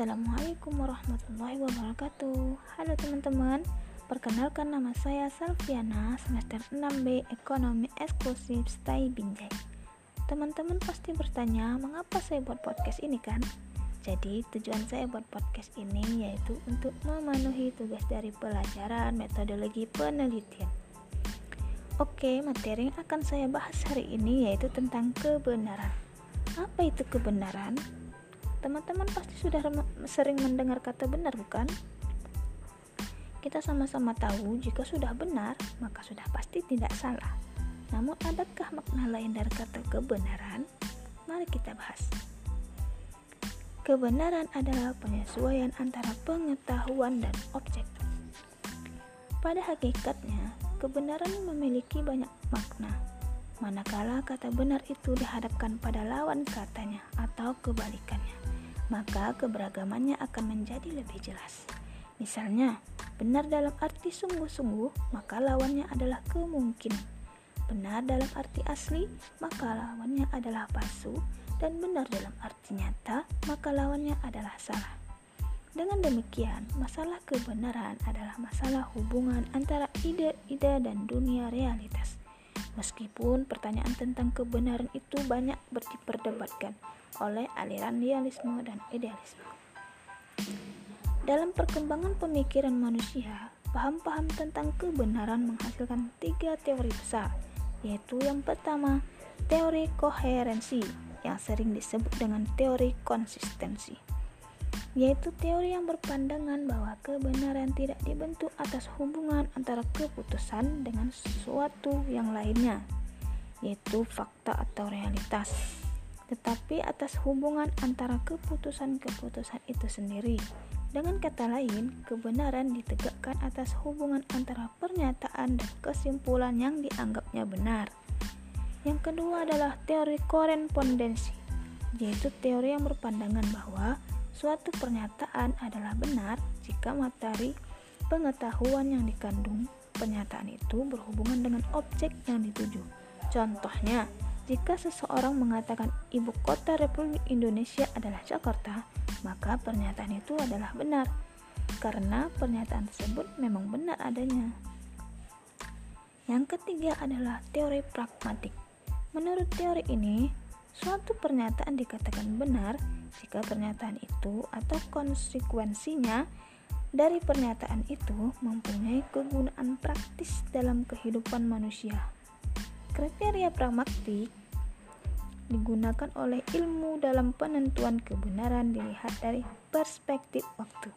Assalamualaikum warahmatullahi wabarakatuh Halo teman-teman Perkenalkan nama saya Salviana Semester 6B Ekonomi Eksklusif Stay Binjai Teman-teman pasti bertanya Mengapa saya buat podcast ini kan? Jadi tujuan saya buat podcast ini Yaitu untuk memenuhi tugas dari pelajaran Metodologi penelitian Oke, materi yang akan saya bahas hari ini yaitu tentang kebenaran. Apa itu kebenaran? Teman-teman pasti sudah sering mendengar kata benar, bukan? Kita sama-sama tahu jika sudah benar, maka sudah pasti tidak salah. Namun, adakah makna lain dari kata kebenaran? Mari kita bahas. Kebenaran adalah penyesuaian antara pengetahuan dan objek. Pada hakikatnya, kebenaran memiliki banyak makna. Manakala kata benar itu dihadapkan pada lawan katanya atau kebalikannya maka keberagamannya akan menjadi lebih jelas. Misalnya, benar dalam arti sungguh-sungguh, maka lawannya adalah kemungkinan. Benar dalam arti asli, maka lawannya adalah palsu, dan benar dalam arti nyata, maka lawannya adalah salah. Dengan demikian, masalah kebenaran adalah masalah hubungan antara ide-ide dan dunia realitas. Meskipun pertanyaan tentang kebenaran itu banyak diperdebatkan, oleh aliran nihilisme dan idealisme. Dalam perkembangan pemikiran manusia, paham-paham tentang kebenaran menghasilkan tiga teori besar, yaitu yang pertama, teori koherensi, yang sering disebut dengan teori konsistensi, yaitu teori yang berpandangan bahwa kebenaran tidak dibentuk atas hubungan antara keputusan dengan sesuatu yang lainnya, yaitu fakta atau realitas tetapi atas hubungan antara keputusan-keputusan itu sendiri. Dengan kata lain, kebenaran ditegakkan atas hubungan antara pernyataan dan kesimpulan yang dianggapnya benar. Yang kedua adalah teori korespondensi, yaitu teori yang berpandangan bahwa suatu pernyataan adalah benar jika materi pengetahuan yang dikandung pernyataan itu berhubungan dengan objek yang dituju. Contohnya, jika seseorang mengatakan ibu kota Republik Indonesia adalah Jakarta, maka pernyataan itu adalah benar karena pernyataan tersebut memang benar adanya. Yang ketiga adalah teori pragmatik. Menurut teori ini, suatu pernyataan dikatakan benar jika pernyataan itu atau konsekuensinya dari pernyataan itu mempunyai kegunaan praktis dalam kehidupan manusia. Kriteria pragmatik digunakan oleh ilmu dalam penentuan kebenaran dilihat dari perspektif waktu.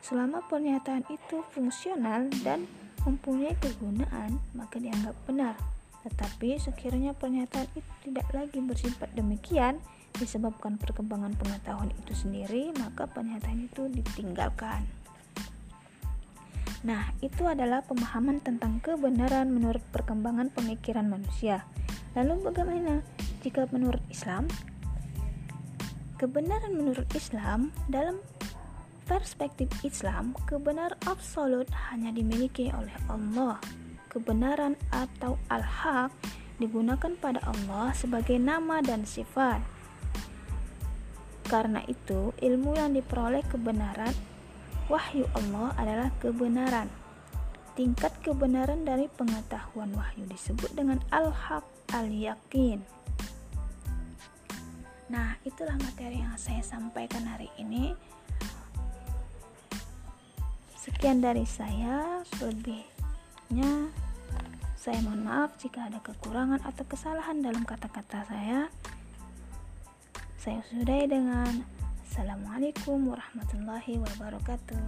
Selama pernyataan itu fungsional dan mempunyai kegunaan, maka dianggap benar. Tetapi sekiranya pernyataan itu tidak lagi bersifat demikian, disebabkan perkembangan pengetahuan itu sendiri, maka pernyataan itu ditinggalkan. Nah, itu adalah pemahaman tentang kebenaran menurut perkembangan pemikiran manusia. Lalu bagaimana jika menurut Islam, kebenaran menurut Islam dalam perspektif Islam, kebenaran absolut hanya dimiliki oleh Allah. Kebenaran atau al-haq digunakan pada Allah sebagai nama dan sifat. Karena itu, ilmu yang diperoleh kebenaran wahyu Allah adalah kebenaran. Tingkat kebenaran dari pengetahuan wahyu disebut dengan al-haq al-yakin. Nah, itulah materi yang saya sampaikan hari ini. Sekian dari saya, selebihnya saya mohon maaf jika ada kekurangan atau kesalahan dalam kata-kata saya. Saya sudahi dengan Assalamualaikum warahmatullahi wabarakatuh.